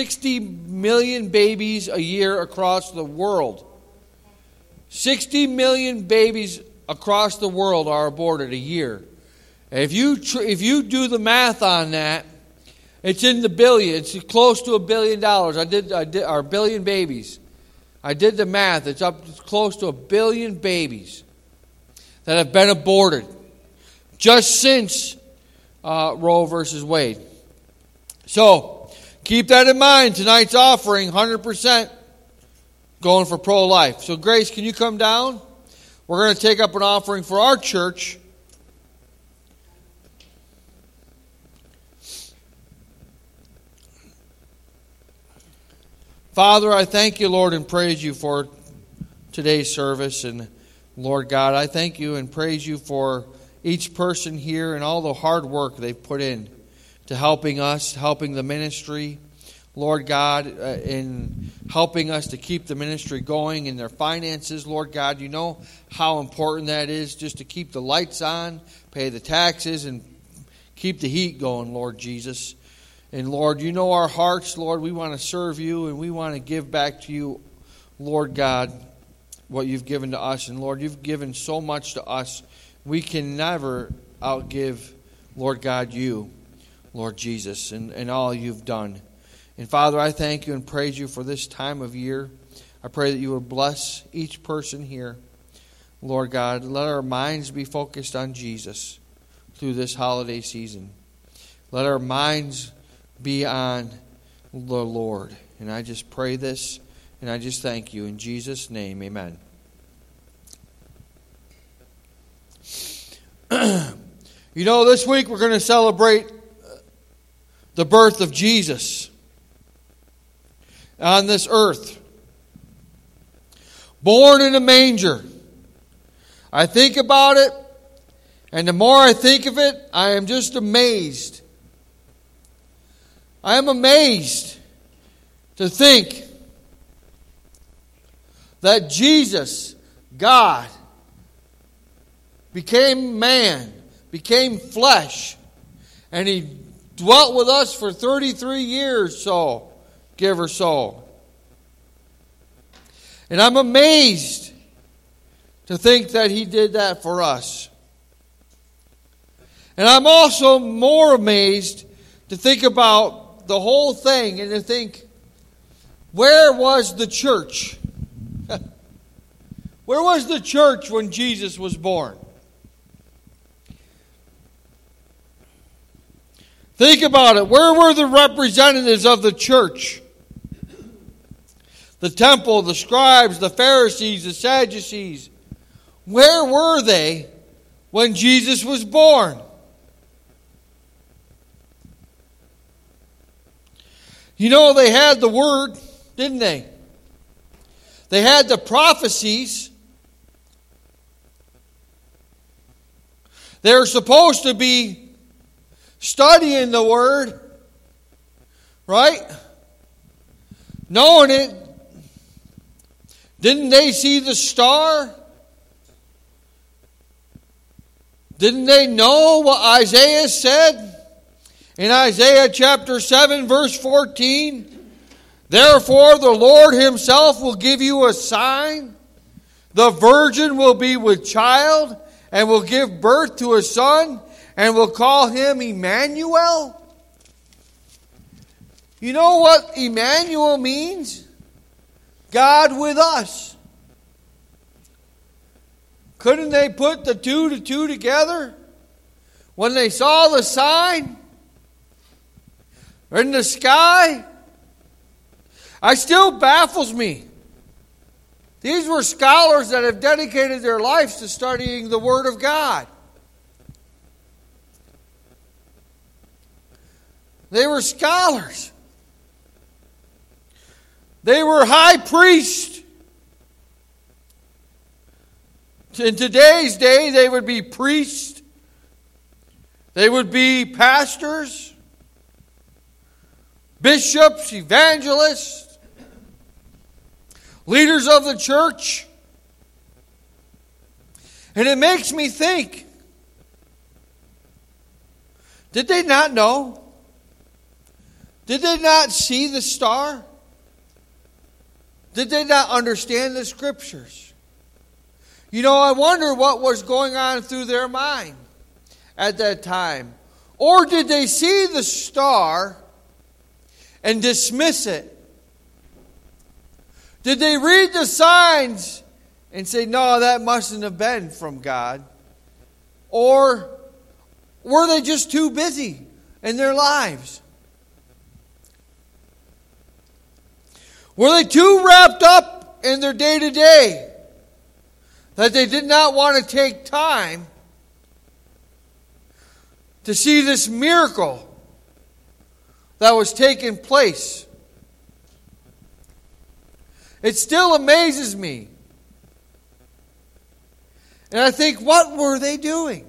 60 million babies a year across the world. 60 million babies across the world are aborted a year. If you, tr- if you do the math on that, it's in the billion. It's close to a billion dollars. I did, I did our billion babies. I did the math. It's up it's close to a billion babies that have been aborted just since uh, Roe versus Wade. So keep that in mind. Tonight's offering, 100% going for pro life. So, Grace, can you come down? We're going to take up an offering for our church. Father, I thank you, Lord, and praise you for today's service. And Lord God, I thank you and praise you for each person here and all the hard work they've put in to helping us, helping the ministry. Lord God, uh, in helping us to keep the ministry going in their finances, Lord God, you know how important that is just to keep the lights on, pay the taxes, and keep the heat going, Lord Jesus. And Lord, you know our hearts, Lord. We want to serve you and we want to give back to you, Lord God, what you've given to us. And Lord, you've given so much to us. We can never outgive, Lord God, you, Lord Jesus, and, and all you've done. And Father, I thank you and praise you for this time of year. I pray that you would bless each person here. Lord God, let our minds be focused on Jesus through this holiday season. Let our minds be on the Lord. And I just pray this and I just thank you. In Jesus' name, amen. you know, this week we're going to celebrate the birth of Jesus on this earth. Born in a manger. I think about it, and the more I think of it, I am just amazed. I am amazed to think that Jesus, God, became man, became flesh, and he dwelt with us for 33 years so give her soul. And I'm amazed to think that he did that for us. And I'm also more amazed to think about the whole thing and to think, where was the church? where was the church when Jesus was born? Think about it. Where were the representatives of the church? the temple, the scribes, the Pharisees, the Sadducees. Where were they when Jesus was born? You know, they had the word, didn't they? They had the prophecies. They're supposed to be studying the word, right? Knowing it, didn't they see the star? Didn't they know what Isaiah said? In Isaiah chapter 7, verse 14, Therefore the Lord himself will give you a sign. The virgin will be with child and will give birth to a son and will call him Emmanuel. You know what Emmanuel means? God with us. Couldn't they put the two to two together? When they saw the sign in the sky, it still baffles me. These were scholars that have dedicated their lives to studying the Word of God. They were scholars. They were high priests. In today's day, they would be priests, they would be pastors, bishops, evangelists, leaders of the church. And it makes me think did they not know? Did they not see the star? Did they not understand the scriptures? You know, I wonder what was going on through their mind at that time. Or did they see the star and dismiss it? Did they read the signs and say, no, that mustn't have been from God? Or were they just too busy in their lives? Were they too wrapped up in their day to day that they did not want to take time to see this miracle that was taking place? It still amazes me. And I think, what were they doing?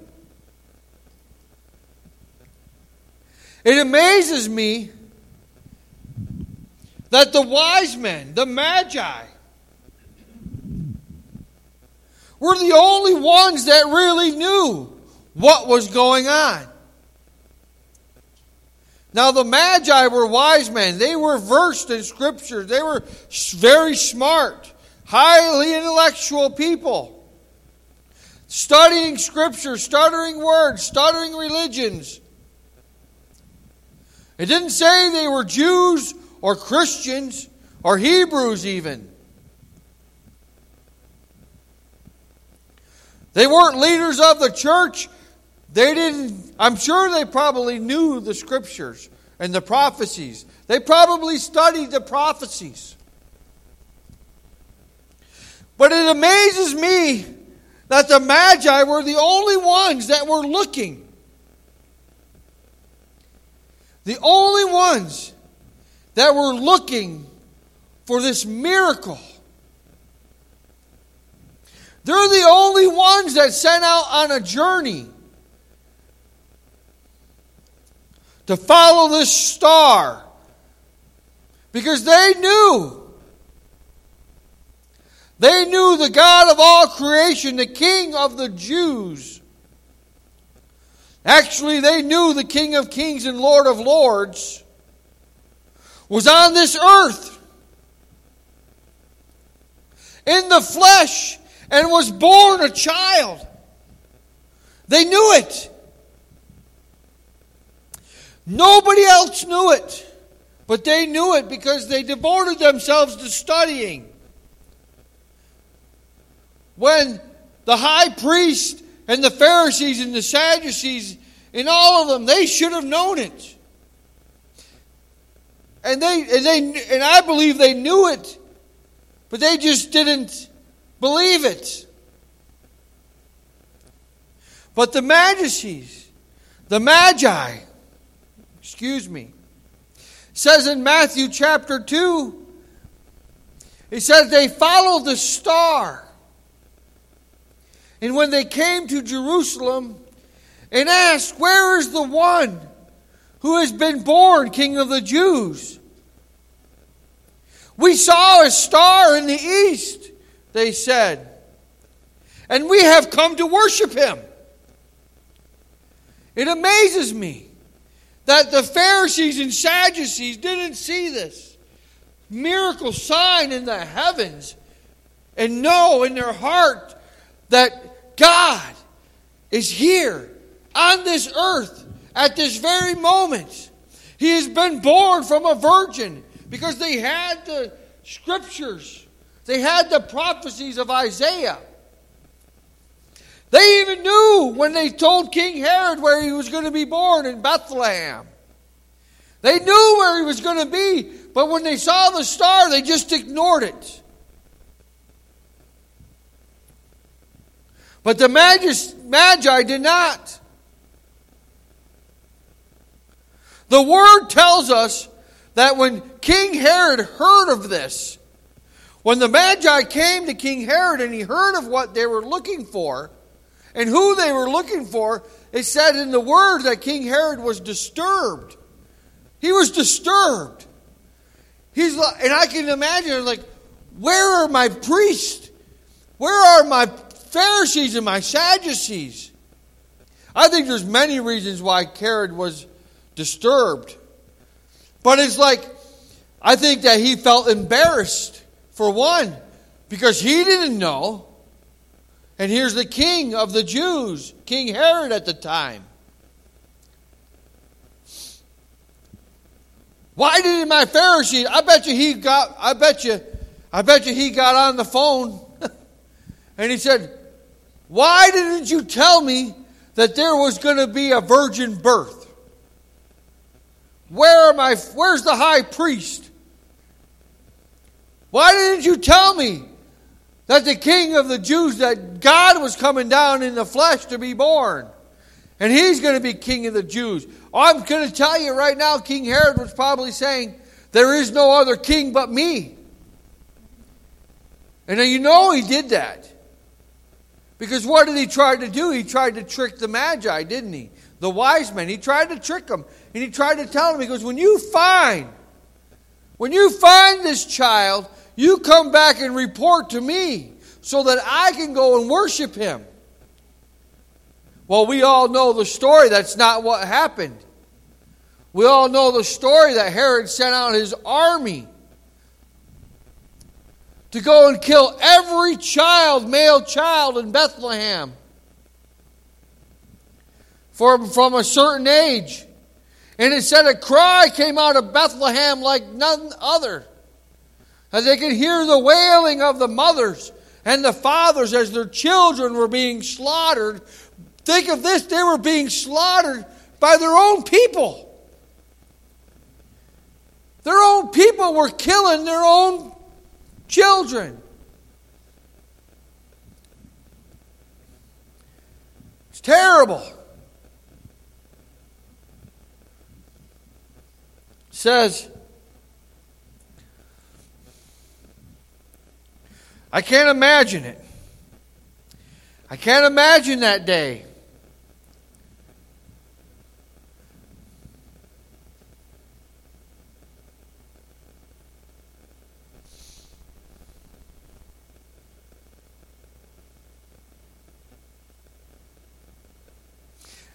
It amazes me that the wise men, the magi, were the only ones that really knew what was going on. Now, the Magi were wise men. They were versed in Scripture. They were very smart, highly intellectual people. Studying Scripture, studying words, studying religions. It didn't say they were Jews or Christians or Hebrews, even. They weren't leaders of the church. They didn't, I'm sure they probably knew the scriptures and the prophecies. They probably studied the prophecies. But it amazes me that the Magi were the only ones that were looking. The only ones that were looking for this miracle. They're the only ones that sent out on a journey to follow this star because they knew. They knew the God of all creation, the King of the Jews. Actually, they knew the King of Kings and Lord of Lords was on this earth in the flesh and was born a child. They knew it. Nobody else knew it, but they knew it because they devoted themselves to studying. When the high priest and the Pharisees and the Sadducees and all of them, they should have known it. And they and they and I believe they knew it, but they just didn't believe it. But the Magices, the Magi, excuse me, says in Matthew chapter 2, it says they followed the star. And when they came to Jerusalem and asked, Where is the one who has been born King of the Jews? We saw a star in the east, they said, and we have come to worship him. It amazes me that the Pharisees and Sadducees didn't see this miracle sign in the heavens and know in their heart that God is here on this earth at this very moment. He has been born from a virgin because they had the scriptures, they had the prophecies of Isaiah. They even knew when they told King Herod where he was going to be born in Bethlehem. They knew where he was going to be, but when they saw the star, they just ignored it. But the Magi did not. The word tells us that when King Herod heard of this, when the Magi came to King Herod and he heard of what they were looking for, and who they were looking for, it said in the word that King Herod was disturbed. He was disturbed. He's like, and I can imagine like, where are my priests? Where are my Pharisees and my Sadducees? I think there's many reasons why Herod was disturbed. But it's like, I think that he felt embarrassed, for one, because he didn't know. And here's the king of the Jews, King Herod at the time. Why didn't my Pharisee? I bet you he got. I bet you. I bet you he got on the phone, and he said, "Why didn't you tell me that there was going to be a virgin birth? Where am I? Where's the high priest? Why didn't you tell me that the king of the Jews, that God was coming down in the flesh to be born. And he's going to be king of the Jews. I'm going to tell you right now, King Herod was probably saying, There is no other king but me. And you know he did that. Because what did he try to do? He tried to trick the Magi, didn't he? The wise men. He tried to trick them. And he tried to tell them, he goes, When you find, when you find this child, you come back and report to me so that I can go and worship him. Well, we all know the story. That's not what happened. We all know the story that Herod sent out his army to go and kill every child, male child in Bethlehem from, from a certain age. And it said a cry came out of Bethlehem like none other. As they could hear the wailing of the mothers and the fathers as their children were being slaughtered. Think of this they were being slaughtered by their own people. Their own people were killing their own children. It's terrible. It says I can't imagine it. I can't imagine that day.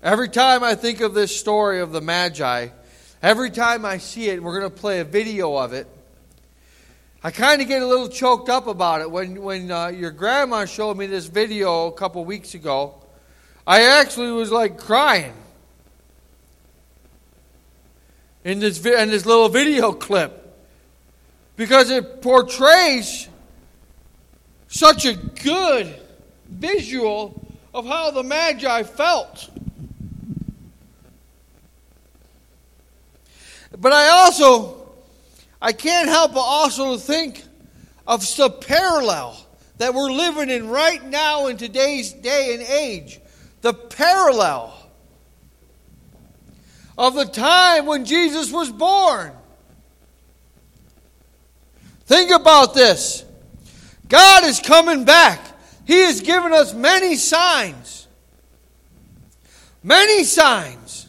Every time I think of this story of the Magi, every time I see it, and we're going to play a video of it. I kind of get a little choked up about it. When, when uh, your grandma showed me this video a couple weeks ago, I actually was like crying in this, in this little video clip because it portrays such a good visual of how the Magi felt. But I also I can't help but also think of the parallel that we're living in right now in today's day and age. The parallel of the time when Jesus was born. Think about this. God is coming back. He has given us many signs. Many signs.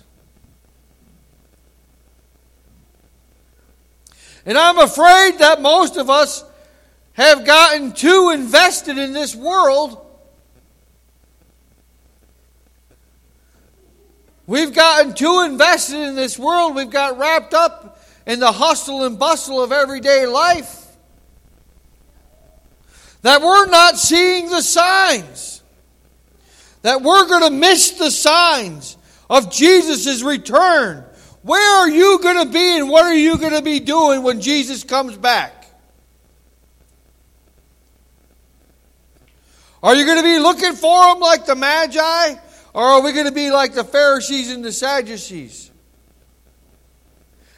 And I'm afraid that most of us have gotten too invested in this world. We've gotten too invested in this world. We've got wrapped up in the hustle and bustle of everyday life. That we're not seeing the signs. That we're going to miss the signs of Jesus' return where are you going to be and what are you going to be doing when Jesus comes back? Are you going to be looking for him like the Magi? Or are we going to be like the Pharisees and the Sadducees?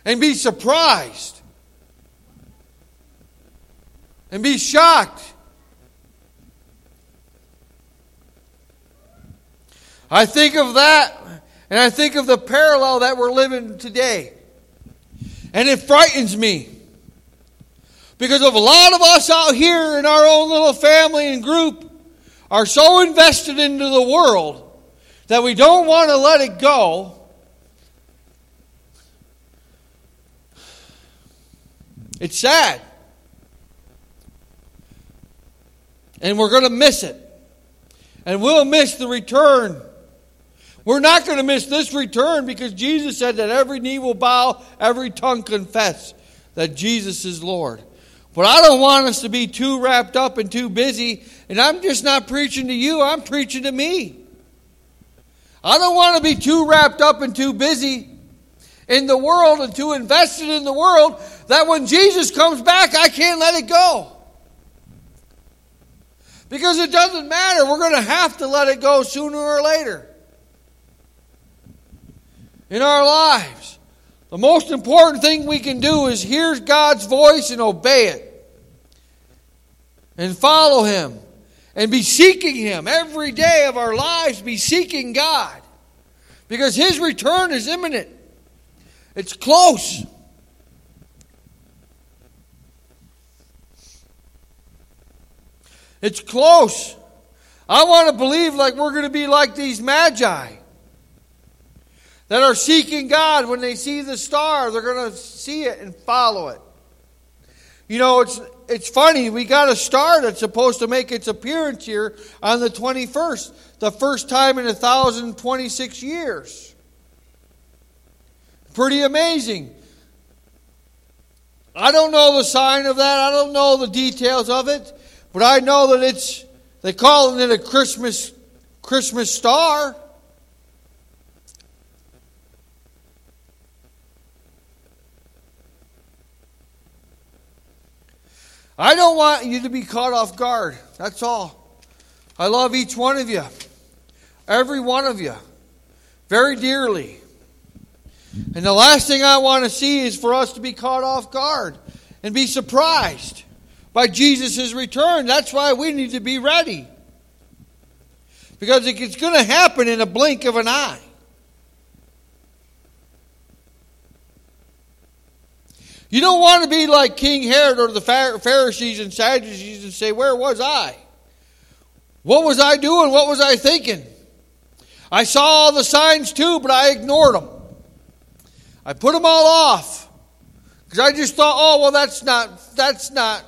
And be surprised? And be shocked? I think of that and I think of the parallel that we're living today. And it frightens me. Because of a lot of us out here in our own little family and group are so invested into the world that we don't want to let it go. It's sad. And we're going to miss it. And we'll miss the return We're not going to miss this return because Jesus said that every knee will bow, every tongue confess that Jesus is Lord. But I don't want us to be too wrapped up and too busy. And I'm just not preaching to you, I'm preaching to me. I don't want to be too wrapped up and too busy in the world and too invested in the world that when Jesus comes back, I can't let it go. Because it doesn't matter. We're going to have to let it go sooner or later in our lives. The most important thing we can do is hear God's voice and obey it. And follow Him. And be seeking Him every day of our lives. Be seeking God. Because His return is imminent, it's close. It's close. I want to believe like we're going to be like these magi that are seeking God. When they see the star, they're going to see it and follow it. You know, it's it's funny. We got a star that's supposed to make its appearance here on the 21st, the first time in 1,026 years. Pretty amazing. I don't know the sign of that. I don't know the details of it, but I know that it's they call it a Christmas Christmas star. I don't want you to be caught off guard. That's all. I love each one of you, every one of you, very dearly. And the last thing I want to see is for us to be caught off guard and be surprised by Jesus' return. That's why we need to be ready. Because it's going to happen in a blink of an eye. You don't want to be like King Herod or the Pharisees and Sadducees and say, Where was I? What was I doing? What was I thinking? I saw all the signs too, but I ignored them. I put them all off. Because I just thought, oh, well, that's not, that's not.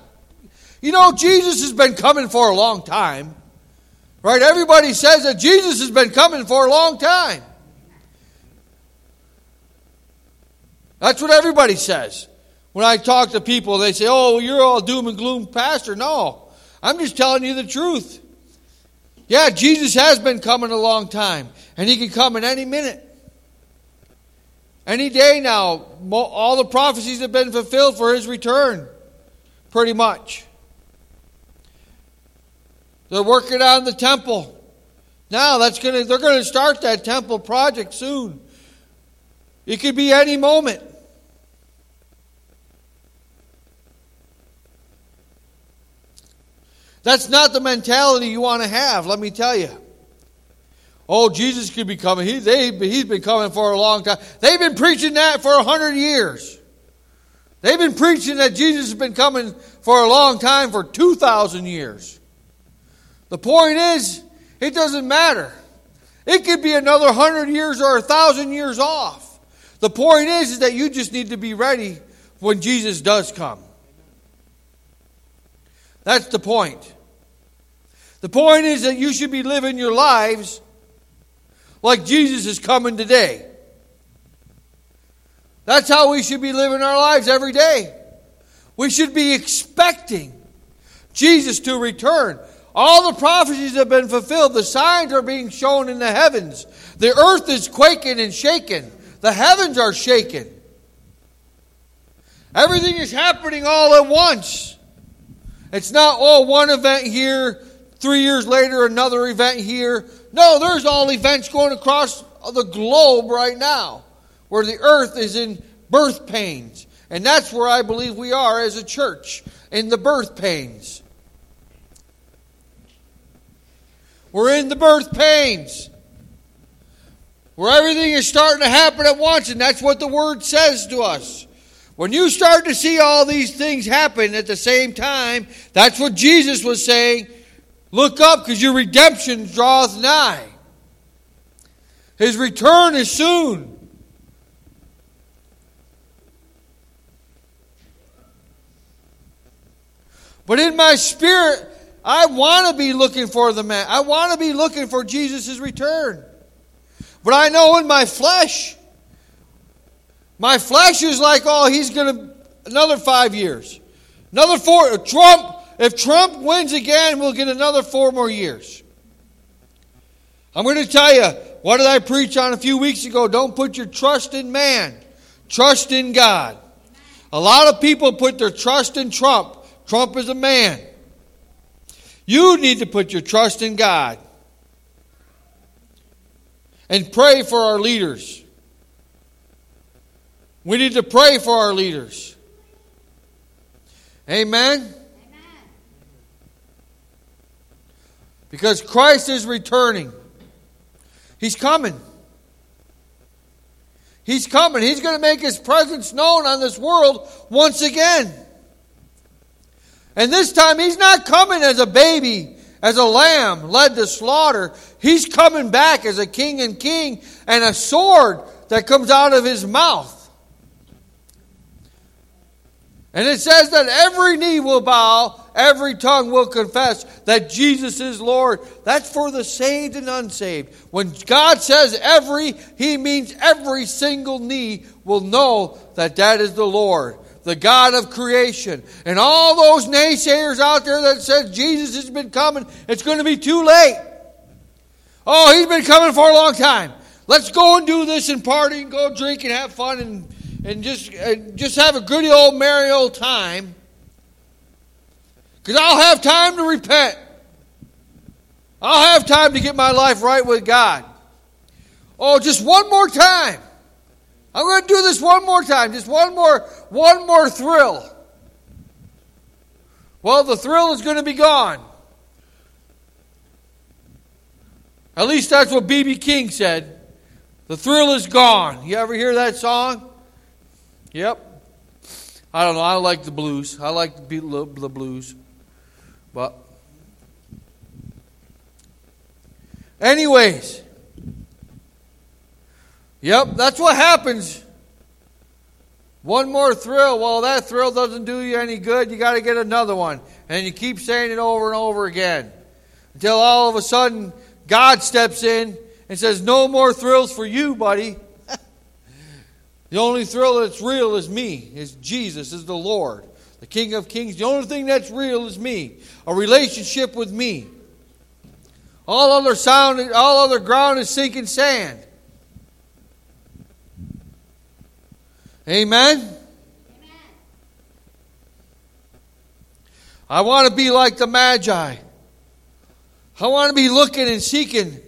You know, Jesus has been coming for a long time. Right? Everybody says that Jesus has been coming for a long time. That's what everybody says. When I talk to people, they say, oh, you're all doom and gloom, Pastor. No, I'm just telling you the truth. Yeah, Jesus has been coming a long time, and he can come in any minute. Any day now, all the prophecies have been fulfilled for his return, pretty much. They're working on the temple. Now that's gonna they're gonna start that temple project soon. It could be any moment. That's not the mentality you want to have, let me tell you. Oh, Jesus could be coming. He, they, he's been coming for a long time. They've been preaching that for a hundred years. They've been preaching that Jesus has been coming for a long time for 2,000 years. The point is, it doesn't matter. It could be another hundred years or a thousand years off. The point is, is that you just need to be ready when Jesus does come. That's the point. The point is that you should be living your lives like Jesus is coming today. That's how we should be living our lives every day. We should be expecting Jesus to return. All the prophecies have been fulfilled. The signs are being shown in the heavens. The earth is quaking and shaking. The heavens are shaken. Everything is happening all at once. It's not, oh, one event here, three years later, another event here. No, there's all events going across the globe right now where the earth is in birth pains. And that's where I believe we are as a church, in the birth pains. We're in the birth pains. Where everything is starting to happen at once, and that's what the Word says to us. When you start to see all these things happen at the same time, that's what Jesus was saying. Look up because your redemption draweth nigh. His return is soon. But in my spirit, I want to be looking for the man. I want to be looking for Jesus' return. But I know in my flesh, my flesh is like, oh, he's going to, another five years. Another four. Trump, if Trump wins again, we'll get another four more years. I'm going to tell you, what did I preach on a few weeks ago? Don't put your trust in man, trust in God. A lot of people put their trust in Trump. Trump is a man. You need to put your trust in God and pray for our leaders. We need to pray for our leaders. Amen? Amen? Because Christ is returning. He's coming. He's coming. He's going to make his presence known on this world once again. And this time, he's not coming as a baby, as a lamb led to slaughter. He's coming back as a king and king and a sword that comes out of his mouth. And it says that every knee will bow, every tongue will confess that Jesus is Lord. That's for the saved and unsaved. When God says every, He means every single knee will know that that is the Lord, the God of creation. And all those naysayers out there that said Jesus has been coming, it's going to be too late. Oh, He's been coming for a long time. Let's go and do this and party and go drink and have fun and and just and just have a good old merry old time. Because I'll have time to repent. I'll have time to get my life right with God. Oh, just one more time. I'm going to do this one more time. Just one more, one more thrill. Well, the thrill is going to be gone. At least that's what B.B. King said. The thrill is gone. You ever hear that song? Yep. I don't know. I like the blues. I like the, the blues. But, anyways, yep, that's what happens. One more thrill. Well, that thrill doesn't do you any good. You got to get another one. And you keep saying it over and over again until all of a sudden God steps in and says, No more thrills for you, buddy. The only thrill that's real is me, is Jesus, is the Lord, the King of Kings. The only thing that's real is me, a relationship with me. All other sound, all other ground is sinking sand. Amen. Amen. I want to be like the Magi. I want to be looking and seeking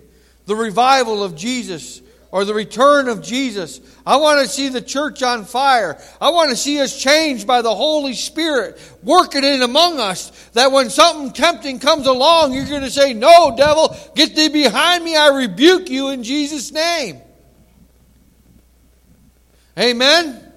the revival of Jesus or the return of Jesus. I want to see the church on fire. I want to see us changed by the Holy Spirit working in among us. That when something tempting comes along, you're going to say, No, devil, get thee behind me. I rebuke you in Jesus' name. Amen.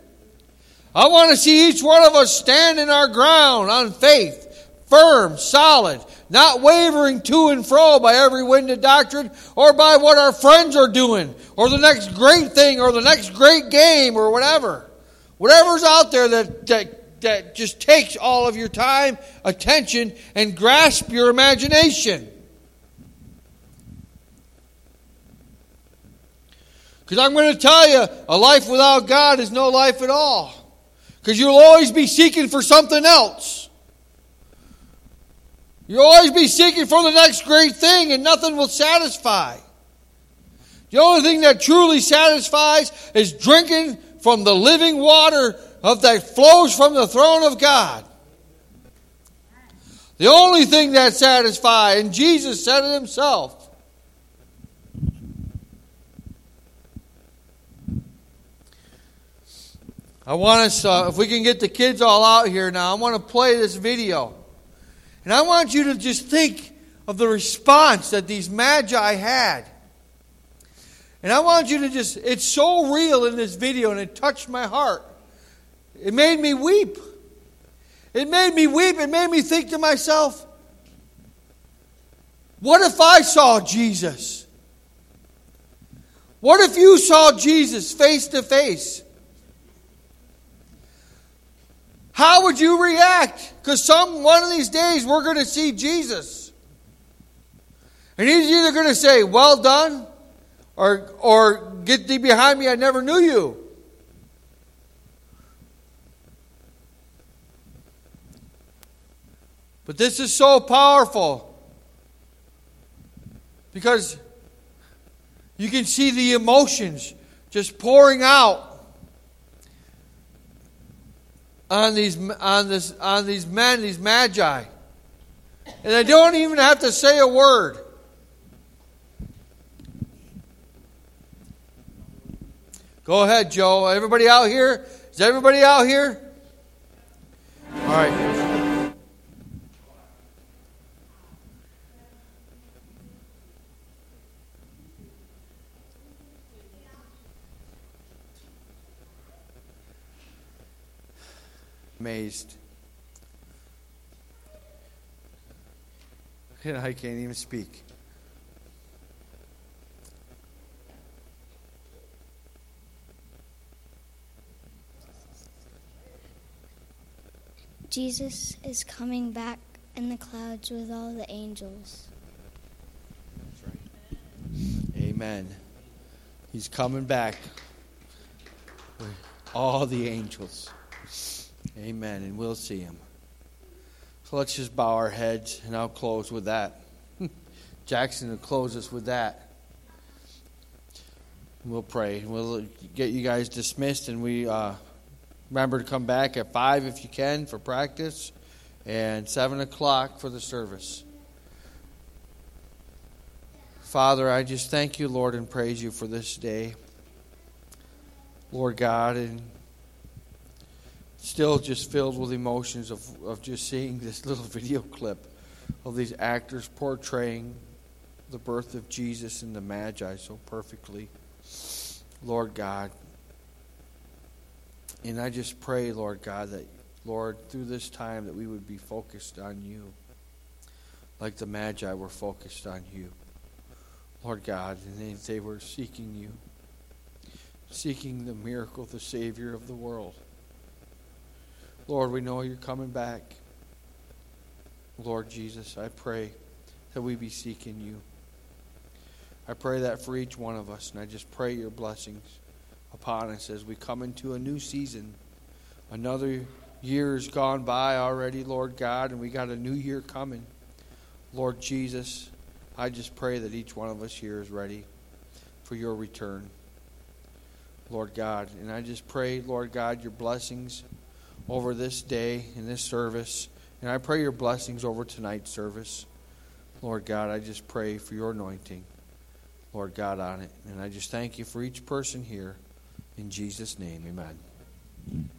I want to see each one of us stand in our ground on faith, firm, solid, not wavering to and fro by every wind of doctrine or by what our friends are doing or the next great thing or the next great game or whatever. Whatever's out there that, that, that just takes all of your time, attention, and grasp your imagination. Because I'm going to tell you, a life without God is no life at all. Because you'll always be seeking for something else. You'll always be seeking for the next great thing, and nothing will satisfy. The only thing that truly satisfies is drinking from the living water of that flows from the throne of God. The only thing that satisfies, and Jesus said it himself. I want us, uh, if we can get the kids all out here now, I want to play this video. And I want you to just think of the response that these magi had. And I want you to just, it's so real in this video and it touched my heart. It made me weep. It made me weep. It made me think to myself, what if I saw Jesus? What if you saw Jesus face to face? How would you react? Because some one of these days we're going to see Jesus. And he's either going to say, Well done, or, or get thee behind me, I never knew you. But this is so powerful because you can see the emotions just pouring out on these on this on these men, these magi. And they don't even have to say a word. Go ahead, Joe. Everybody out here? Is everybody out here? All right. Amazed. I can't even speak. Jesus is coming back in the clouds with all the angels. Right. Amen. He's coming back with all the angels. Amen. And we'll see him. So let's just bow our heads, and I'll close with that. Jackson will close us with that. We'll pray. We'll get you guys dismissed, and we. Uh, Remember to come back at 5 if you can for practice and 7 o'clock for the service. Father, I just thank you, Lord, and praise you for this day. Lord God, and still just filled with emotions of, of just seeing this little video clip of these actors portraying the birth of Jesus and the Magi so perfectly. Lord God, and I just pray, Lord God, that, Lord, through this time that we would be focused on you. Like the Magi were focused on you. Lord God, and they, they were seeking you, seeking the miracle, the Savior of the world. Lord, we know you're coming back. Lord Jesus, I pray that we be seeking you. I pray that for each one of us, and I just pray your blessings upon us as we come into a new season. Another year's gone by already, Lord God, and we got a new year coming. Lord Jesus, I just pray that each one of us here is ready for your return. Lord God, and I just pray, Lord God, your blessings over this day and this service. And I pray your blessings over tonight's service. Lord God, I just pray for your anointing, Lord God, on it. And I just thank you for each person here. In Jesus' name, amen.